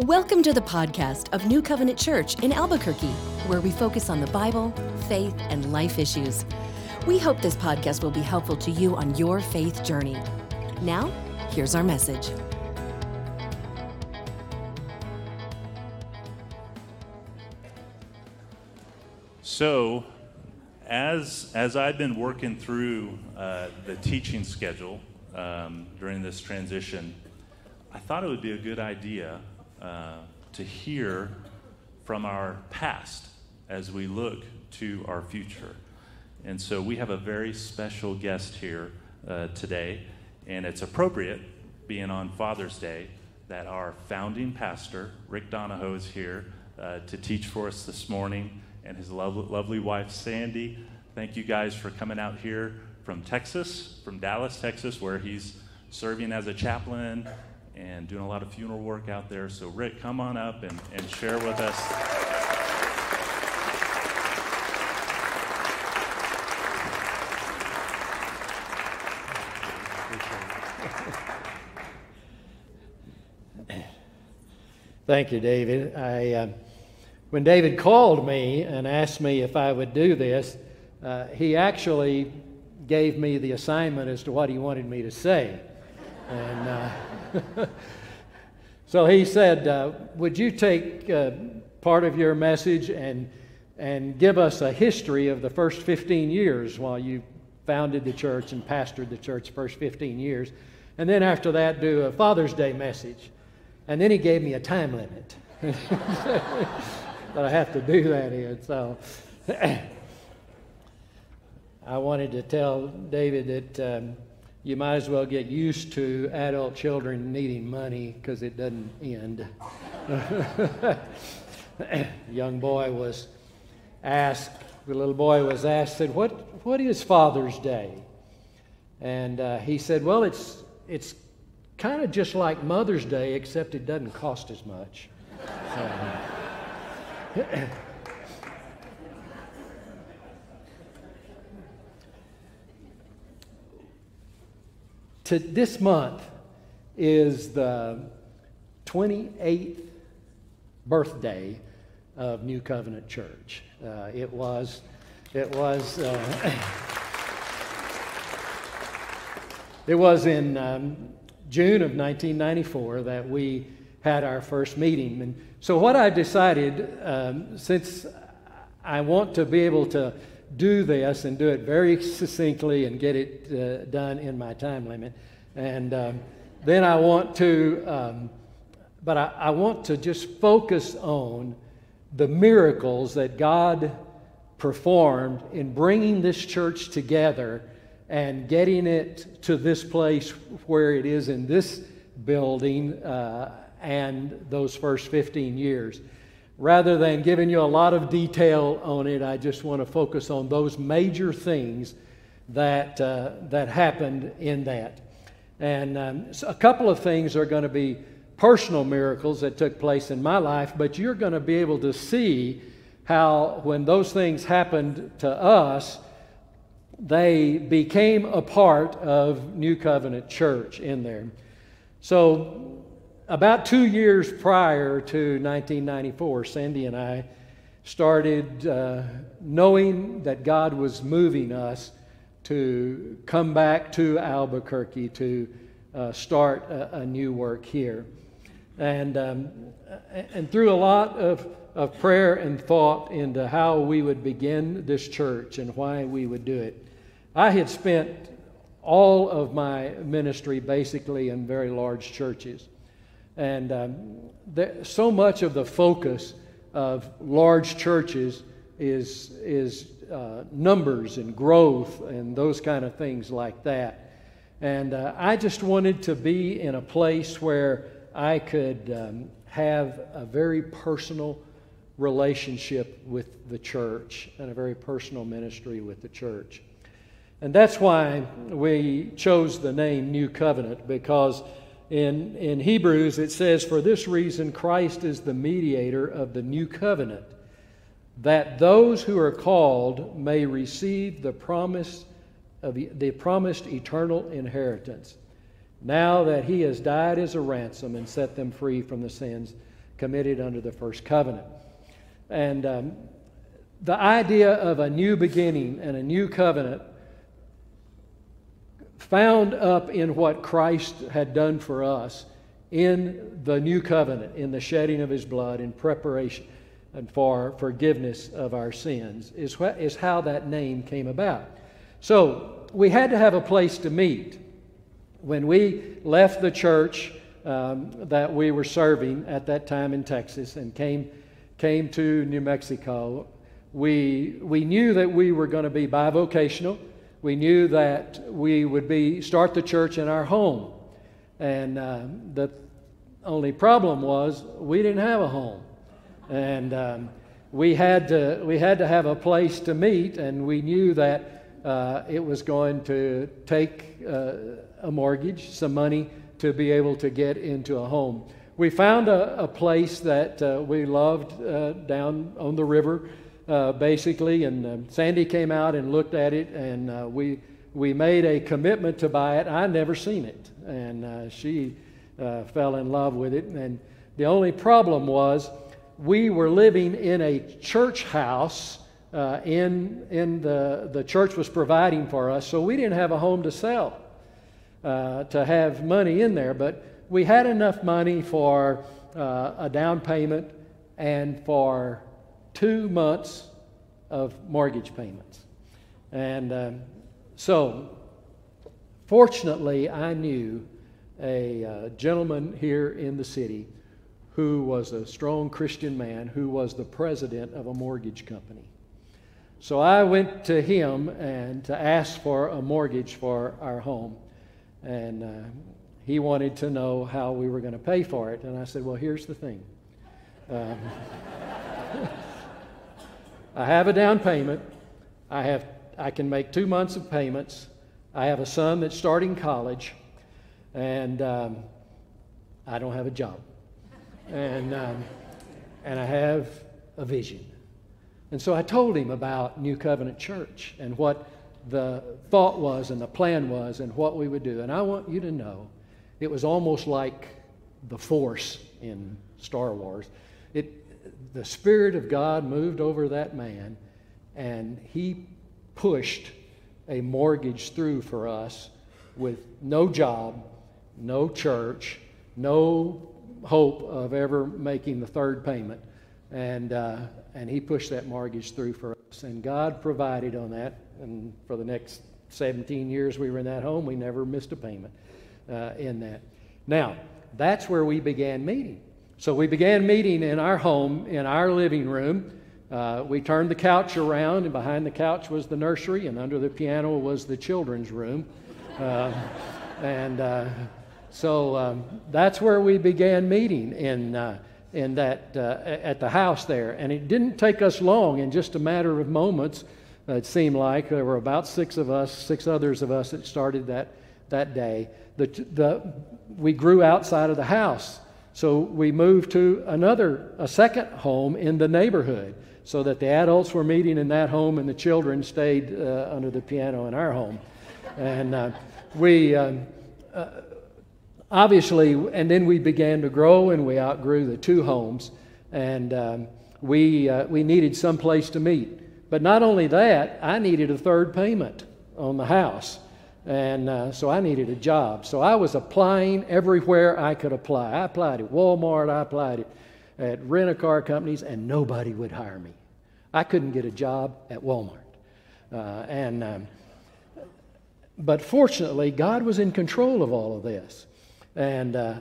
Welcome to the podcast of New Covenant Church in Albuquerque, where we focus on the Bible, faith, and life issues. We hope this podcast will be helpful to you on your faith journey. Now, here's our message. So, as as I've been working through uh, the teaching schedule um, during this transition, I thought it would be a good idea to hear from our past as we look to our future. And so we have a very special guest here uh, today, and it's appropriate, being on Father's Day, that our founding pastor, Rick Donahoe, is here uh, to teach for us this morning, and his lovely, lovely wife, Sandy. Thank you guys for coming out here from Texas, from Dallas, Texas, where he's serving as a chaplain and doing a lot of funeral work out there. So, Rick, come on up and, and share with us. Thank you, David. I, uh, when David called me and asked me if I would do this, uh, he actually gave me the assignment as to what he wanted me to say. And uh, so he said, uh, Would you take uh, part of your message and, and give us a history of the first 15 years while you founded the church and pastored the church first 15 years? And then after that, do a Father's Day message. And then he gave me a time limit that I have to do that in. So I wanted to tell David that. Um, you might as well get used to adult children needing money because it doesn't end. young boy was asked, the little boy was asked, said, What, what is Father's Day? And uh, he said, Well, it's, it's kind of just like Mother's Day, except it doesn't cost as much. So, this month is the 28th birthday of New Covenant Church. Uh, it was, it was, uh, it was in um, June of 1994 that we had our first meeting. And so, what I've decided, um, since I want to be able to do this and do it very succinctly and get it uh, done in my time limit. And um, then I want to, um, but I, I want to just focus on the miracles that God performed in bringing this church together and getting it to this place where it is in this building uh, and those first 15 years rather than giving you a lot of detail on it, I just want to focus on those major things that, uh, that happened in that. And um, so a couple of things are going to be personal miracles that took place in my life, but you're going to be able to see how, when those things happened to us, they became a part of New Covenant Church in there. So, about two years prior to 1994, Sandy and I started uh, knowing that God was moving us to come back to Albuquerque to uh, start a, a, new work here. And, um, and through a lot of, of prayer and thought into how we would begin this church and why we would do it, I had spent all of my ministry basically in very large churches. And um, there, so much of the focus of large churches is, is uh, numbers and growth and those kind of things like that. And uh, I just wanted to be in a place where I could um, have a very personal relationship with the church and a very personal ministry with the church. And that's why we chose the name New Covenant because in, in Hebrews, it says, For this reason, Christ is the mediator of the new covenant, that those who are called may receive the promise of the promised eternal inheritance. Now that he has died as a ransom and set them free from the sins committed under the first covenant. And um, the idea of a new beginning and a new covenant found up in what Christ had done for us in the new covenant, in the shedding of his blood, in preparation and for forgiveness of our sins, is, wh- is how that name came about. So we had to have a place to meet. When we left the church um, that we were serving at that time in Texas and came, came to New Mexico, we, we knew that we were going to be bivocational. We knew that we would be start the church in our home. And uh, the only problem was we didn't have a home. And um, we, had to, we had to have a place to meet, and we knew that uh, it was going to take uh, a mortgage, some money to be able to get into a home. We found a, a place that uh, we loved uh, down on the river uh, basically. And uh, Sandy came out and looked at it, and uh, we we made a commitment to buy it. I never seen it, and uh, she uh, fell in love with it. And the only problem was we were living in a church house. In in the the church was providing for us, so we didn't have a home to sell, to have money in there. But we had enough money for a down payment and for two months of mortgage payments. And um, so, fortunately, I knew a uh, gentleman here in the city who was a strong Christian man who was the president of a mortgage company. So I went to him and to ask for a mortgage for our home. And uh, he wanted to know how we were going to pay for it. And I said, Well, here's the thing. Um, I have a down payment. I, have, I can make two months of payments. I have a son that's starting college, and um, I don't have a job. And, um, and I have a vision. And so I told him about New Covenant Church and what the thought was and the plan was and what we would do. And I want you to know it was almost like the Force in Star Wars. It, the Spirit of God moved over that man, and he pushed a mortgage through for us with no job, no church, no hope of ever making the third payment. And, uh, and he pushed that mortgage through for us. And God provided on that. And for the next 17 years we were in that home, we never missed a payment uh, in that. Now, that's where we began meeting. So we began meeting in our home, in our living room. Uh, we turned the couch around, and behind the couch was the nursery, and under the piano was the children's room. Uh, and uh, so um, that's where we began meeting in, uh, in that, uh, at the house there. And it didn't take us long, in just a matter of moments, it seemed like. There were about six of us, six others of us that started that, that day. The, the, we grew outside of the house. So we moved to another, a second home in the neighborhood so that the adults were meeting in that home and the children stayed uh, under the piano in our home. And uh, we um, uh, obviously, and then we began to grow and we outgrew the two homes and um, we, uh, we needed some place to meet. But not only that, I needed a third payment on the house. And uh, so I needed a job. So I was applying everywhere I could apply. I applied at Walmart, I applied at, at rent a car companies, and nobody would hire me. I couldn't get a job at Walmart. Uh, and, um, but fortunately, God was in control of all of this. And uh,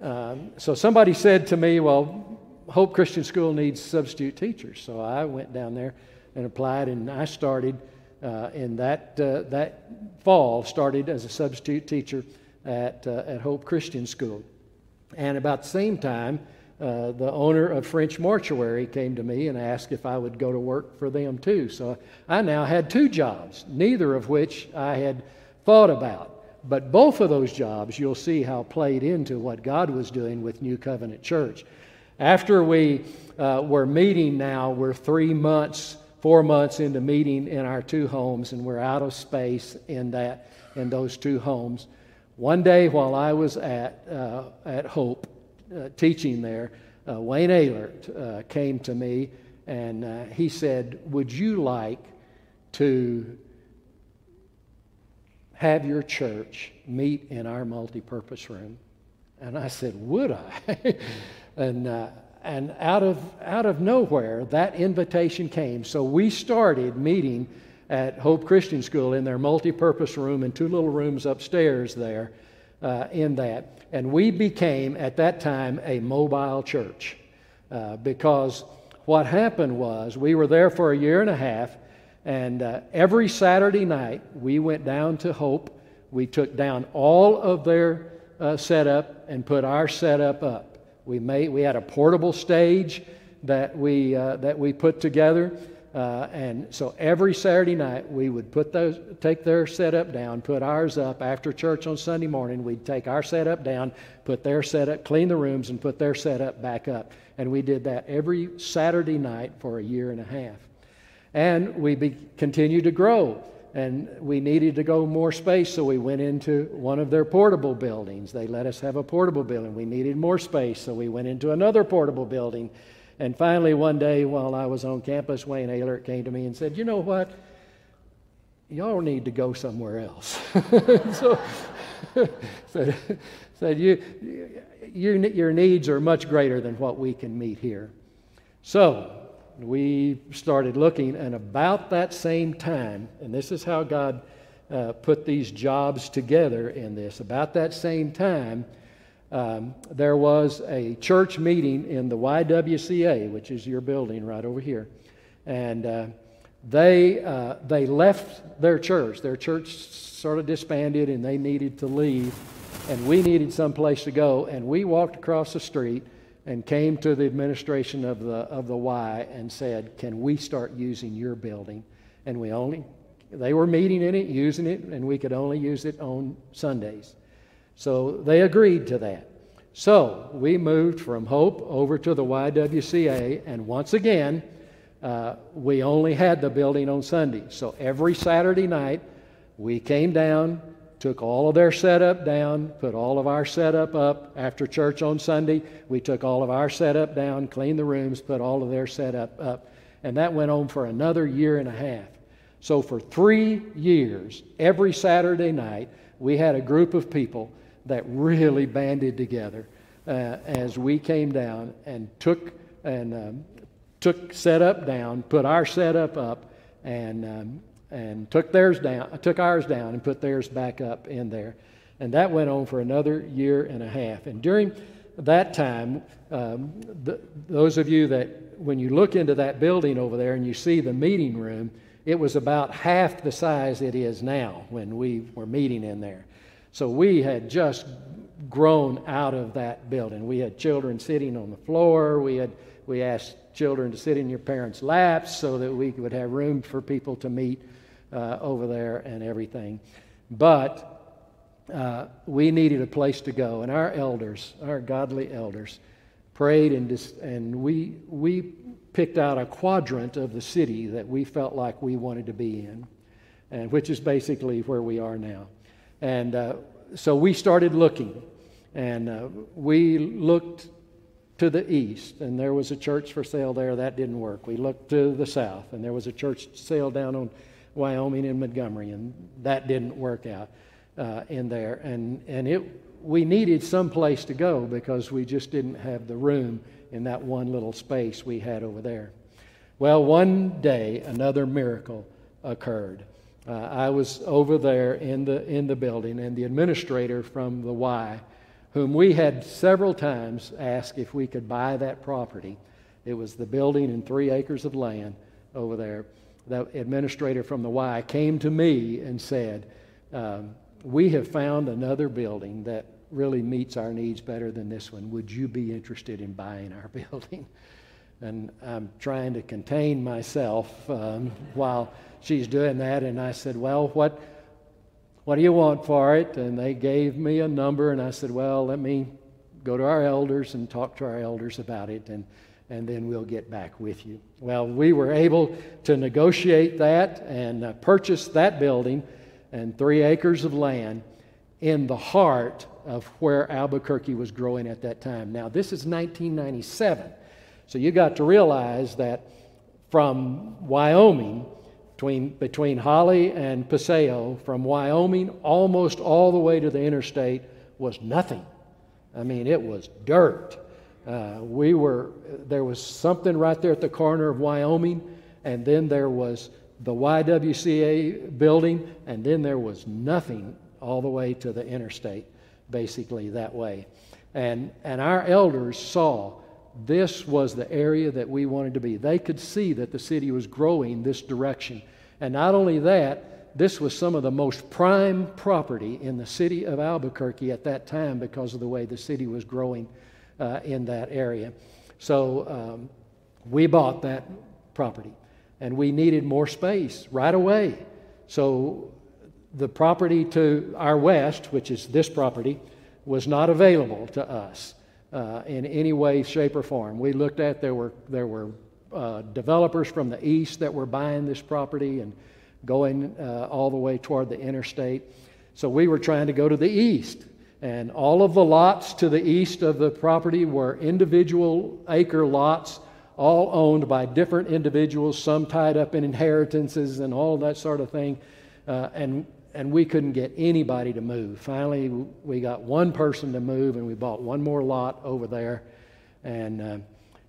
um, so somebody said to me, Well, Hope Christian School needs substitute teachers. So I went down there and applied, and I started uh, in that, uh, that fall, started as a substitute teacher at, uh, at Hope Christian School. And about the same time, uh, the owner of French Mortuary came to me and asked if I would go to work for them too. So I now had two jobs, neither of which I had thought about. But both of those jobs, you'll see how played into what God was doing with New Covenant Church. After we uh, were meeting now, we're three months four months into meeting in our two homes, and we're out of space in that in those two homes. One day, while I was at uh, at Hope uh, teaching there, uh, Wayne Ehlert uh, came to me and uh, he said, Would you like to have your church meet in our multi-purpose room? And I said, Would I? and uh, and out of out of nowhere, that invitation came. So we started meeting at Hope Christian School in their multi-purpose room and two little rooms upstairs there uh, in that. And we became, at that time, a mobile church uh, because what happened was we were there for a year and a half, and uh, every Saturday night we went down to Hope. We took down all of their uh, setup and put our setup up. We, made, we had a portable stage that we, uh, that we put together. Uh, and so every Saturday night, we would put those, take their setup down, put ours up. After church on Sunday morning, we'd take our setup down, put their setup, clean the rooms, and put their setup back up. And we did that every Saturday night for a year and a half. And we be, continued to grow. And we needed to go more space, so we went into one of their portable buildings. They let us have a portable building. We needed more space, so we went into another portable building. And finally, one day while I was on campus, Wayne Ehlert came to me and said, You know what? Y'all need to go somewhere else. so, said, said you, you, your needs are much greater than what we can meet here. So, we started looking, and about that same time, and this is how God uh, put these jobs together in this, about that same time, um, there was a church meeting in the YWCA, which is your building right over here. And uh, they, uh, they left their church. Their church sort of disbanded and they needed to leave. And we needed some place to go. And we walked across the street and came to the administration of the, of the Y and said, Can we start using your building? And we only, they were meeting in it, using it, and we could only use it on Sundays. So they agreed to that. So we moved from Hope over to the YWCA, and once again, uh, we only had the building on Sunday. So every Saturday night, we came down, took all of their setup down, put all of our setup up. After church on Sunday, we took all of our setup down, cleaned the rooms, put all of their setup up. And that went on for another year and a half. So for three years, every Saturday night, we had a group of people that really banded together uh, as we came down and took and um, took setup down, put our setup up, and um, and took theirs down, took ours down, and put theirs back up in there, and that went on for another year and a half. And during that time, um, the, those of you that when you look into that building over there and you see the meeting room, it was about half the size it is now when we were meeting in there. So we had just grown out of that building. We had children sitting on the floor. We had we asked children to sit in your parents' laps so that we would have room for people to meet uh, over there and everything. But uh, we needed a place to go, and our elders, our godly elders, prayed and dis- and we we picked out a quadrant of the city that we felt like we wanted to be in, and which is basically where we are now. And uh, so we started looking, and uh, we looked to the east, and there was a church for sale there. That didn't work. We looked to the south, and there was a church sale down on Wyoming and Montgomery, and that didn't work out uh, in there. And, and it, we needed some place to go because we just didn't have the room in that one little space we had over there. Well, one day, another miracle occurred. Uh, I was over there in the, in the building, and the administrator from the Y, whom we had several times asked if we could buy that property, it was the building and three acres of land over there. The administrator from the Y came to me and said, um, We have found another building that really meets our needs better than this one. Would you be interested in buying our building? And I'm trying to contain myself um, while she's doing that. And I said, Well, what, what do you want for it? And they gave me a number. And I said, Well, let me go to our elders and talk to our elders about it. And, and then we'll get back with you. Well, we were able to negotiate that and uh, purchase that building and three acres of land. in the heart of where Albuquerque was growing at that time. Now, this is 1997. So you got to realize that from Wyoming, between, between Holly and Paseo, from Wyoming almost all the way to the interstate was nothing. I mean, it was dirt. Uh, we were, there was something right there at the corner of Wyoming, and then there was the YWCA building, and then there was nothing all the way to the interstate, basically that way. And, and our elders saw this was the area that we wanted to be. They could see that the city was growing this direction. And not only that, this was some of the most prime property in the city of Albuquerque at that time because of the way the city was growing uh, in that area. So um, we bought that property and we needed more space right away. So the property to our west, which is this property, was not available to us uh, in any way, shape, or form. We looked at there were there were uh, developers from the east that were buying this property and going uh, all the way toward the interstate. So we were trying to go to the east. And all of the lots to the east of the property were individual acre lots, all owned by different individuals, some tied up in inheritances and all that sort of thing. Uh, and, and we couldn't get anybody to move. Finally, we got one person to move, and we bought one more lot over there. And uh,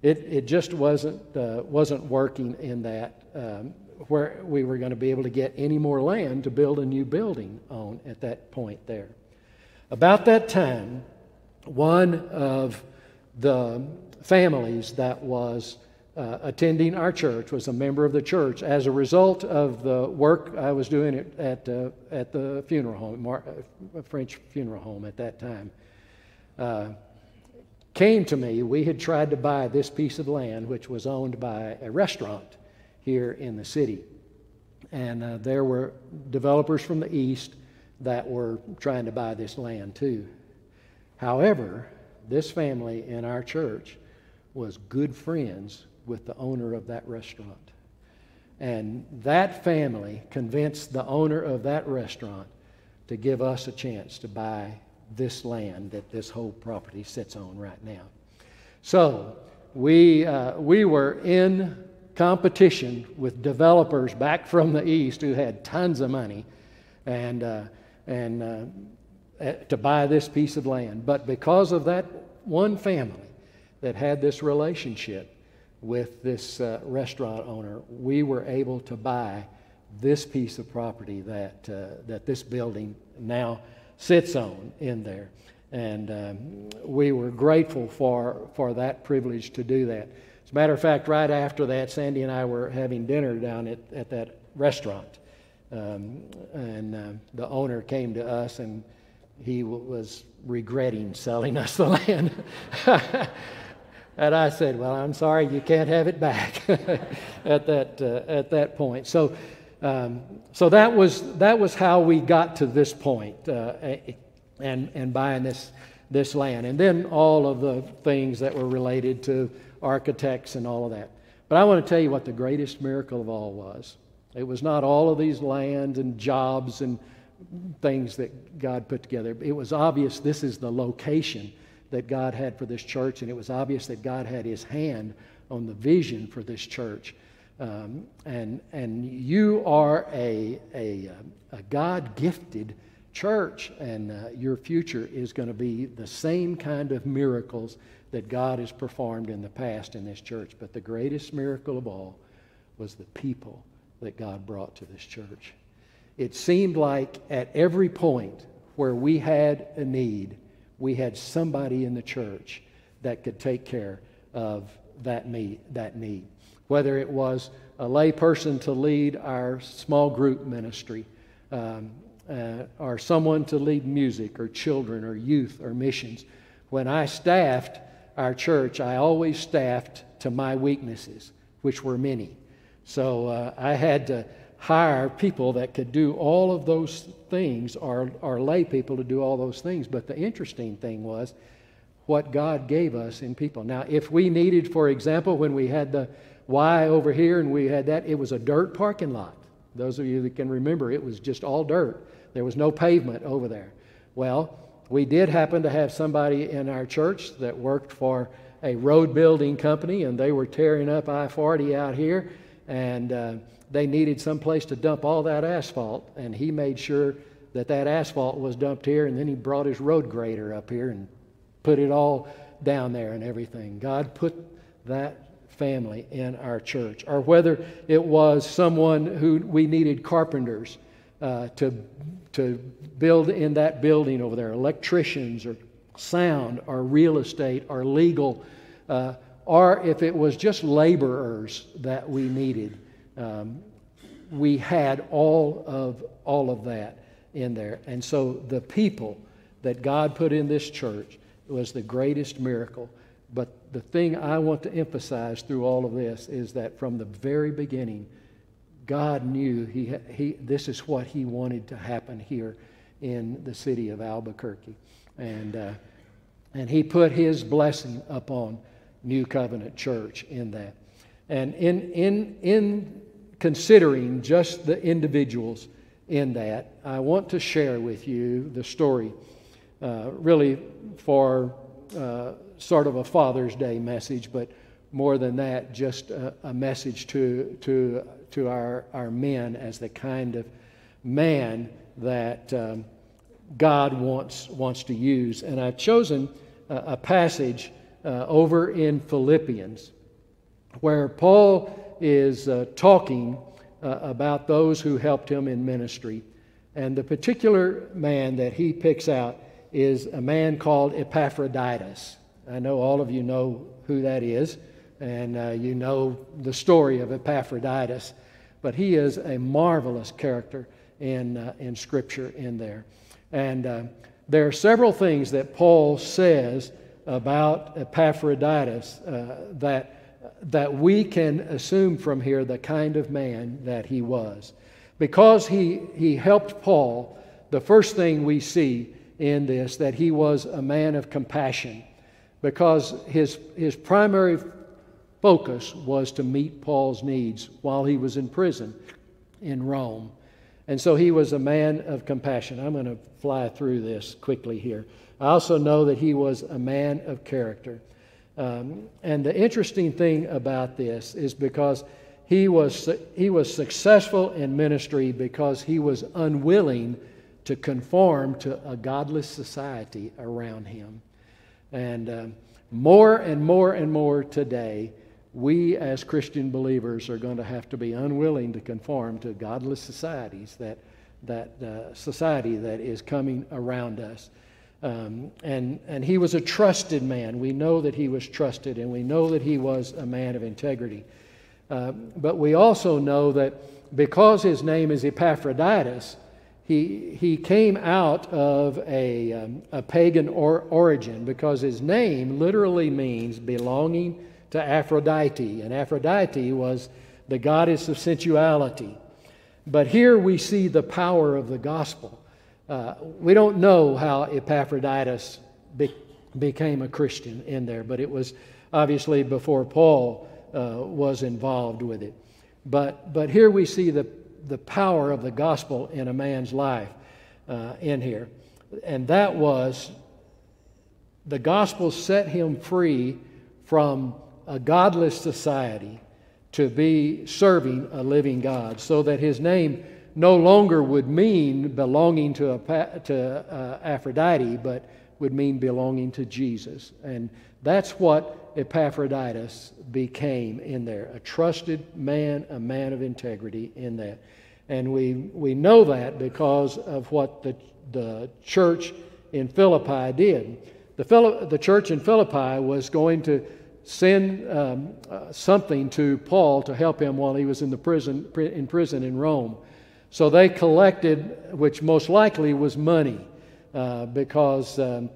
it, it just wasn't, uh, wasn't working in that um, where we were going to be able to get any more land to build a new building on at that point there. About that time, one of the families that was uh, attending our church was a member of the church as a result of the work I was doing at, at, uh, at the funeral home, Mar- uh, French funeral home at that time. Uh, came to me. We had tried to buy this piece of land, which was owned by a restaurant here in the city. And uh, there were developers from the east that were trying to buy this land too. However, this family in our church was good friends with the owner of that restaurant. And that family convinced the owner of that restaurant to give us a chance to buy this land that this whole property sits on right now. So we, uh, we were in competition with developers back from the east who had tons of money and, uh, and uh, to buy this piece of land. But because of that one family that had this relationship with this uh, restaurant owner, we were able to buy this piece of property that, uh, that this building now sits on in there. And um, we were grateful for, for that privilege to do that. As a matter of fact, right after that, Sandy and I were having dinner down at, at that restaurant. Um, and uh, the owner came to us and he w- was regretting selling us the land. and I said, Well, I'm sorry, you can't have it back at, that, uh, at that point. So um, so that was, that was how we got to this point, uh, and, and buying this, this land. And then all of the things that were related to architects and all of that. But I want to tell you what the greatest miracle of all was. It was not all of these lands and jobs and things that God put together. It was obvious this is the location that God had for this church, and it was obvious that God had His hand on the vision for this church. Um, and, and you are a, a, a God gifted church, and uh, your future is going to be the same kind of miracles that God has performed in the past in this church. But the greatest miracle of all was the people that God brought to this church. It seemed like at every point where we had a need, we had somebody in the church that could take care of that, me, that need whether it was a layperson to lead our small group ministry, um, uh, or someone to lead music, or children, or youth, or missions. When I staffed our church, I always staffed to my weaknesses, which were many. So uh, I had to hire people that could do all of those things, or, or lay people to do all those things. But the interesting thing was what God gave us in people. Now, if we needed, for example, when we had the Y over here, and we had that. It was a dirt parking lot. Those of you that can remember, it was just all dirt. There was no pavement over there. Well, we did happen to have somebody in our church that worked for a road building company, and they were tearing up I 40 out here, and uh, they needed some place to dump all that asphalt, and he made sure that that asphalt was dumped here, and then he brought his road grader up here and put it all down there and everything. God put that family in our church, or whether it was someone who we needed carpenters uh, to, to build in that building over there, electricians or sound or real estate or legal, uh, or if it was just laborers that we needed. Um, we had all of all of that in there. And so the people that God put in this church was the greatest miracle. But the thing I want to emphasize through all of this is that from the very beginning, God knew he, he, this is what He wanted to happen here in the city of Albuquerque. And, uh, and He put His blessing upon New Covenant Church in that. And in, in, in considering just the individuals in that, I want to share with you the story, uh, really for uh, sort of a Father's Day message, but more than that, just a, a message to, to, to our, our men as the kind of man that um, God wants, wants to use. And I've chosen a, a passage uh, over in Philippians where Paul is uh, talking uh, about those who helped him in ministry. And the particular man that he picks out is a man called Epaphroditus. I know all of you know who that is, and uh, you know the story of Epaphroditus, but he is a marvelous character in, uh, in Scripture in there. And uh, there are several things that Paul says about Epaphroditus uh, that that we can assume from here the kind of man that he was. Because he, he helped Paul, the first thing we see in this that he was a man of compassion because his, his primary focus was to meet Paul's needs while he was in prison in Rome. And so he was a man of compassion. I'm going to fly through this quickly here. I also know that he was a man of character. Um, and the interesting thing about this is because he was, he was successful in ministry because he was unwilling to conform to a godless society around him. And um, more and more and more today, we as Christian believers are going to have to be unwilling to conform to godless societies that, that uh, society that is coming around us. Um, and, and he was a trusted man. We know that he was trusted, and we know that he was a man of integrity. Uh, but we also know that because his name is Epaphroditus, he, he came out of a, um, a pagan or, origin because his name literally means belonging to Aphrodite, and Aphrodite was the goddess of sensuality. But here we see the power of the gospel. Uh, we don't know how Epaphroditus be, became a Christian in there, but it was obviously before Paul uh, was involved with it. But, but here we see the, the power of the gospel in a man's life uh, in here. And that was the gospel set him free from a godless society to be serving a living God so that his name no longer would mean belonging to, a, to uh, Aphrodite, but would mean belonging to Jesus. And that's what Epaphroditus became in there a trusted man, a man of integrity in that. And we, we know that because of what the, the church in Philippi did. The, Phili- the church in Philippi was going to send um, uh, something to Paul to help him while he was in, the prison, in prison in Rome. So they collected, which most likely was money uh, because um,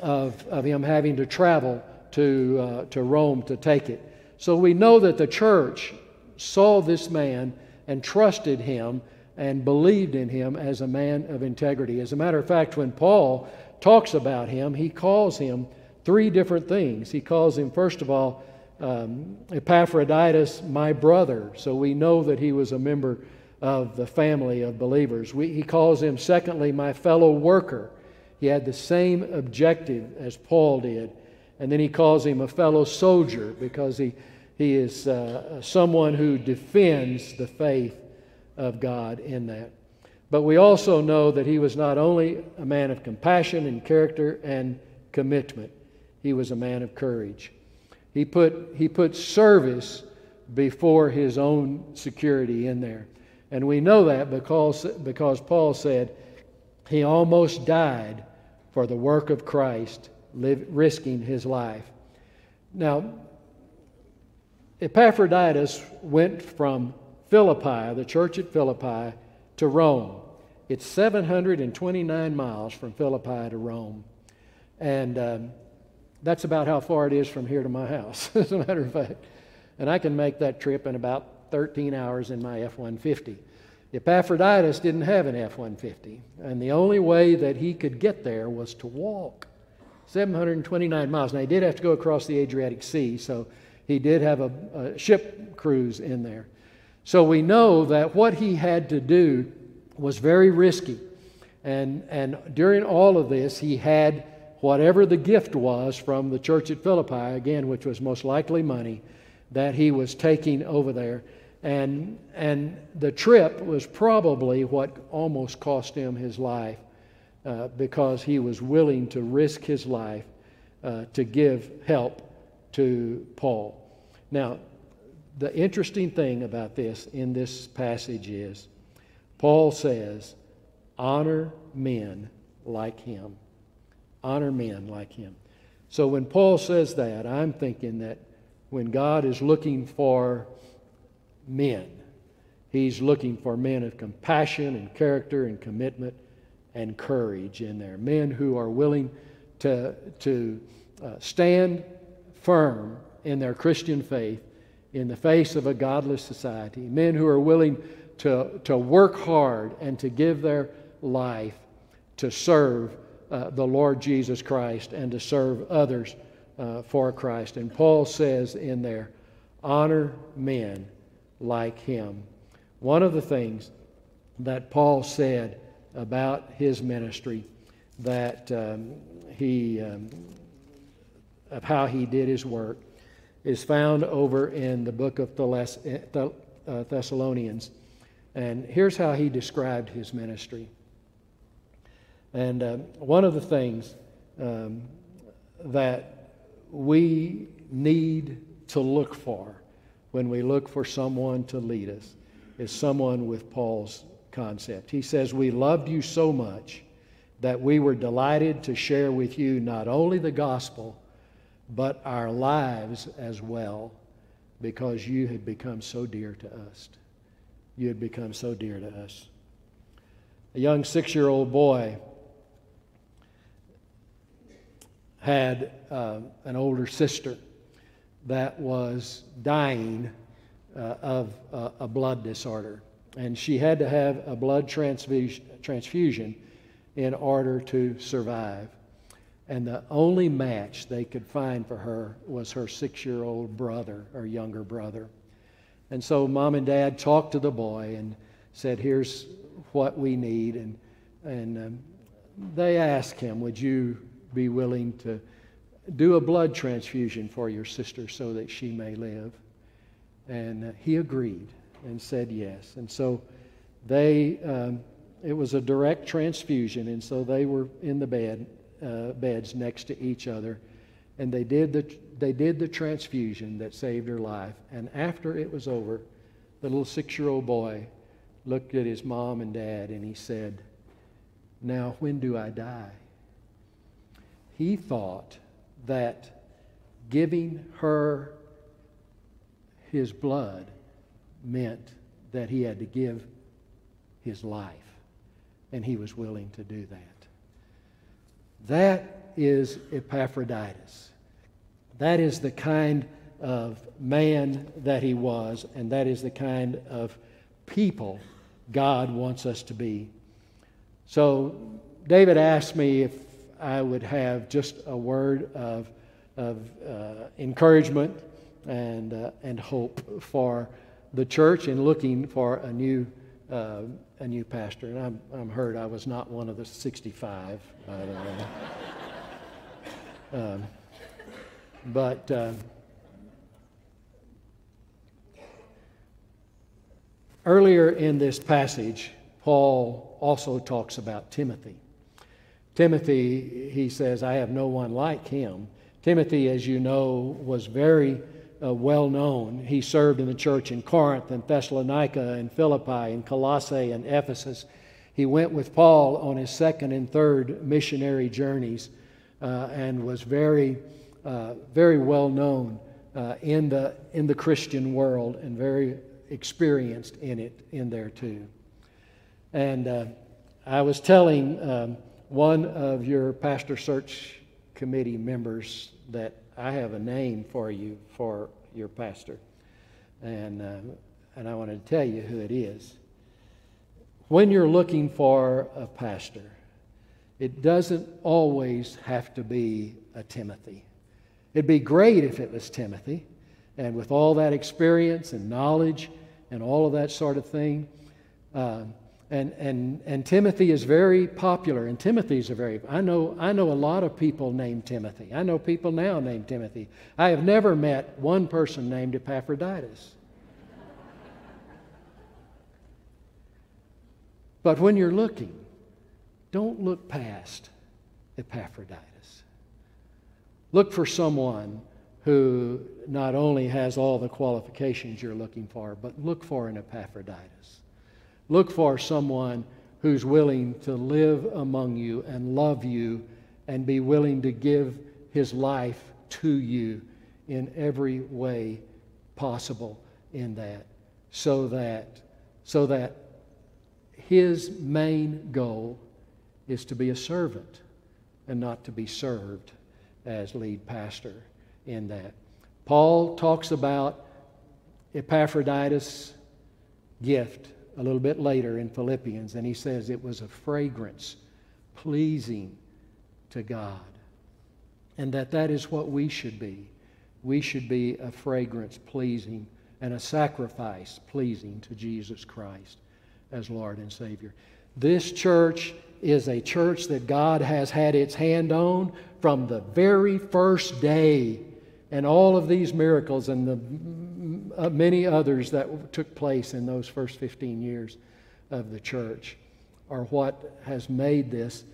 of, of him having to travel to, uh, to Rome to take it. So we know that the church saw this man and trusted him and believed in him as a man of integrity. As a matter of fact, when Paul talks about him, he calls him three different things. He calls him, first of all, um, Epaphroditus, my brother. So we know that he was a member of the family of believers. We, he calls him, secondly, my fellow worker. He had the same objective as Paul did. And then he calls him a fellow soldier because he, he is uh, someone who defends the faith of God in that. But we also know that he was not only a man of compassion and character and commitment, he was a man of courage. He put, he put service before his own security in there. And we know that because, because Paul said he almost died for the work of Christ, live, risking his life. Now, Epaphroditus went from Philippi, the church at Philippi, to Rome. It's 729 miles from Philippi to Rome. And um, that's about how far it is from here to my house, as a matter of fact. And I can make that trip in about 13 hours in my F 150. Epaphroditus didn't have an F 150, and the only way that he could get there was to walk 729 miles. Now, he did have to go across the Adriatic Sea, so he did have a, a ship cruise in there. So we know that what he had to do was very risky. And, and during all of this, he had whatever the gift was from the church at Philippi, again, which was most likely money, that he was taking over there. And, and the trip was probably what almost cost him his life uh, because he was willing to risk his life uh, to give help to Paul. Now, the interesting thing about this in this passage is Paul says, honor men like him. Honor men like him. So when Paul says that, I'm thinking that when God is looking for men, He's looking for men of compassion and character and commitment and courage in there. Men who are willing to, to uh, stand firm in their Christian faith in the face of a godless society. Men who are willing to, to work hard and to give their life to serve uh, the Lord Jesus Christ and to serve others uh, for Christ. And Paul says in there, honor men like him. One of the things that Paul said about his ministry that um, he um, of how he did his work is found over in the book of uh, Thessalonians. And here's how he described his ministry. And um, one of the things um, that we need to look for when we look for someone to lead us is someone with Paul's concept. He says, We loved you so much that we were delighted to share with you not only the gospel, but our lives as well, because you had become so dear to us. You had become so dear to us. A young six year old boy had uh, an older sister that was dying uh, of uh, a blood disorder. And she had to have a blood transfusion, transfusion in order to survive. And the only match they could find for her was her six year old brother or younger brother. And so mom and dad talked to the boy and said, Here's what we need. And, and um, they asked him, Would you be willing to do a blood transfusion for your sister so that she may live? And uh, he agreed and said yes. And so they, um, it was a direct transfusion, and so they were in the bed, uh, beds next to each other, and they did the they did the transfusion that saved her life. And after it was over, the little six-year-old boy looked at his mom and dad, and he said, "Now when do I die?" He thought that giving her his blood meant that he had to give his life, and he was willing to do that. That is Epaphroditus. That is the kind of man that he was, and that is the kind of people God wants us to be. So, David asked me if I would have just a word of, of uh, encouragement and, uh, and hope for the church in looking for a new uh, a new pastor. And I'm, I'm heard I was not one of the 65, by the way. Um, but uh, earlier in this passage, Paul also talks about Timothy. Timothy, he says, I have no one like him. Timothy, as you know, was very uh, well known. He served in the church in Corinth and Thessalonica and Philippi and Colossae and Ephesus. He went with Paul on his second and third missionary journeys uh, and was very, uh, very well known uh, in, the, in the Christian world and very experienced in it in there too. And uh, I was telling um, one of your pastor search committee members that I have a name for you for your pastor. And, uh, and I want to tell you who it is. When you're looking for a pastor, it doesn't always have to be a Timothy. It'd be great if it was Timothy, and with all that experience and knowledge and all of that sort of thing. Uh, and, and, and Timothy is very popular, and Timothy's a very, I know, I know a lot of people named Timothy. I know people now named Timothy. I have never met one person named Epaphroditus. but when you're looking, don't look past Epaphroditus. Look for someone who not only has all the qualifications you're looking for, but look for an Epaphroditus. Look for someone who's willing to live among you and love you and be willing to give his life to you in every way possible in that. So that so that his main goal is to be a servant and not to be served as lead pastor in that. Paul talks about epaphroditus gift a little bit later in Philippians, and he says it was a fragrance pleasing to God. And that that is what we should be. We should be a fragrance pleasing and a sacrifice pleasing to Jesus Christ as Lord and Savior. This church is a church that God has had its hand on from the very first day and all of these miracles and the uh, many others that took place in those first 15 years of the church are what has made this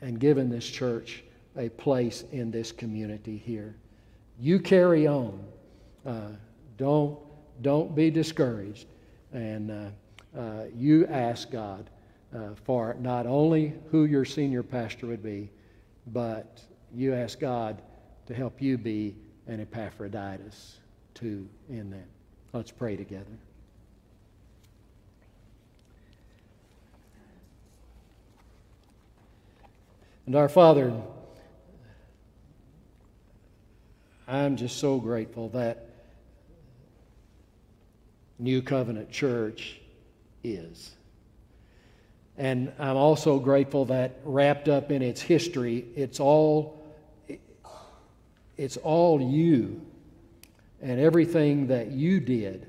and given this church a place in this community here. You carry on. Uh, don't, don't be discouraged. And uh, uh, you ask God uh, for not only who your senior pastor would be, but you ask God to help you be an Epaphroditus too in that. Let's pray together. And our Father, I'm just so grateful that New Covenant Church is. And I'm also grateful that wrapped up in its history, it's all it's all you and everything that you did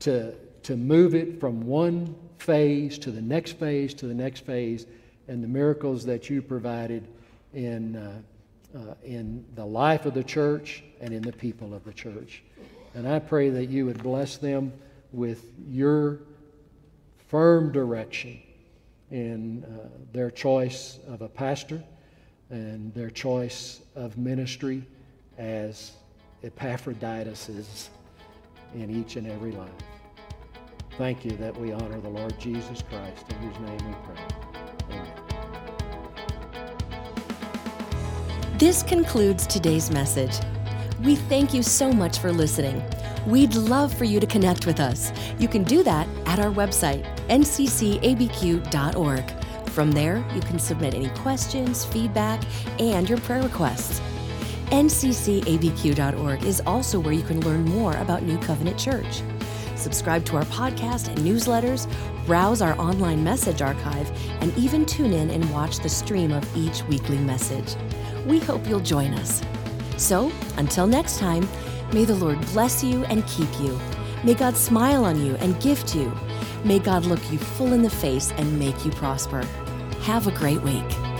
to, to move it from one phase to the next phase to the next phase and the miracles that you provided in, uh, uh, in the life of the church and in the people of the church. And I pray that you would bless them with your firm direction in uh, their choice of a pastor and their choice of ministry as Epaphroditus is in each and every life. Thank you that we honor the Lord Jesus Christ, in whose name we pray. Amen. This concludes today's message. We thank you so much for listening. We'd love for you to connect with us. You can do that at our website, nccabq.org. From there, you can submit any questions, feedback, and your prayer requests. NCCABQ.org is also where you can learn more about New Covenant Church. Subscribe to our podcast and newsletters, browse our online message archive, and even tune in and watch the stream of each weekly message. We hope you'll join us. So, until next time, may the Lord bless you and keep you. May God smile on you and gift you. May God look you full in the face and make you prosper. Have a great week.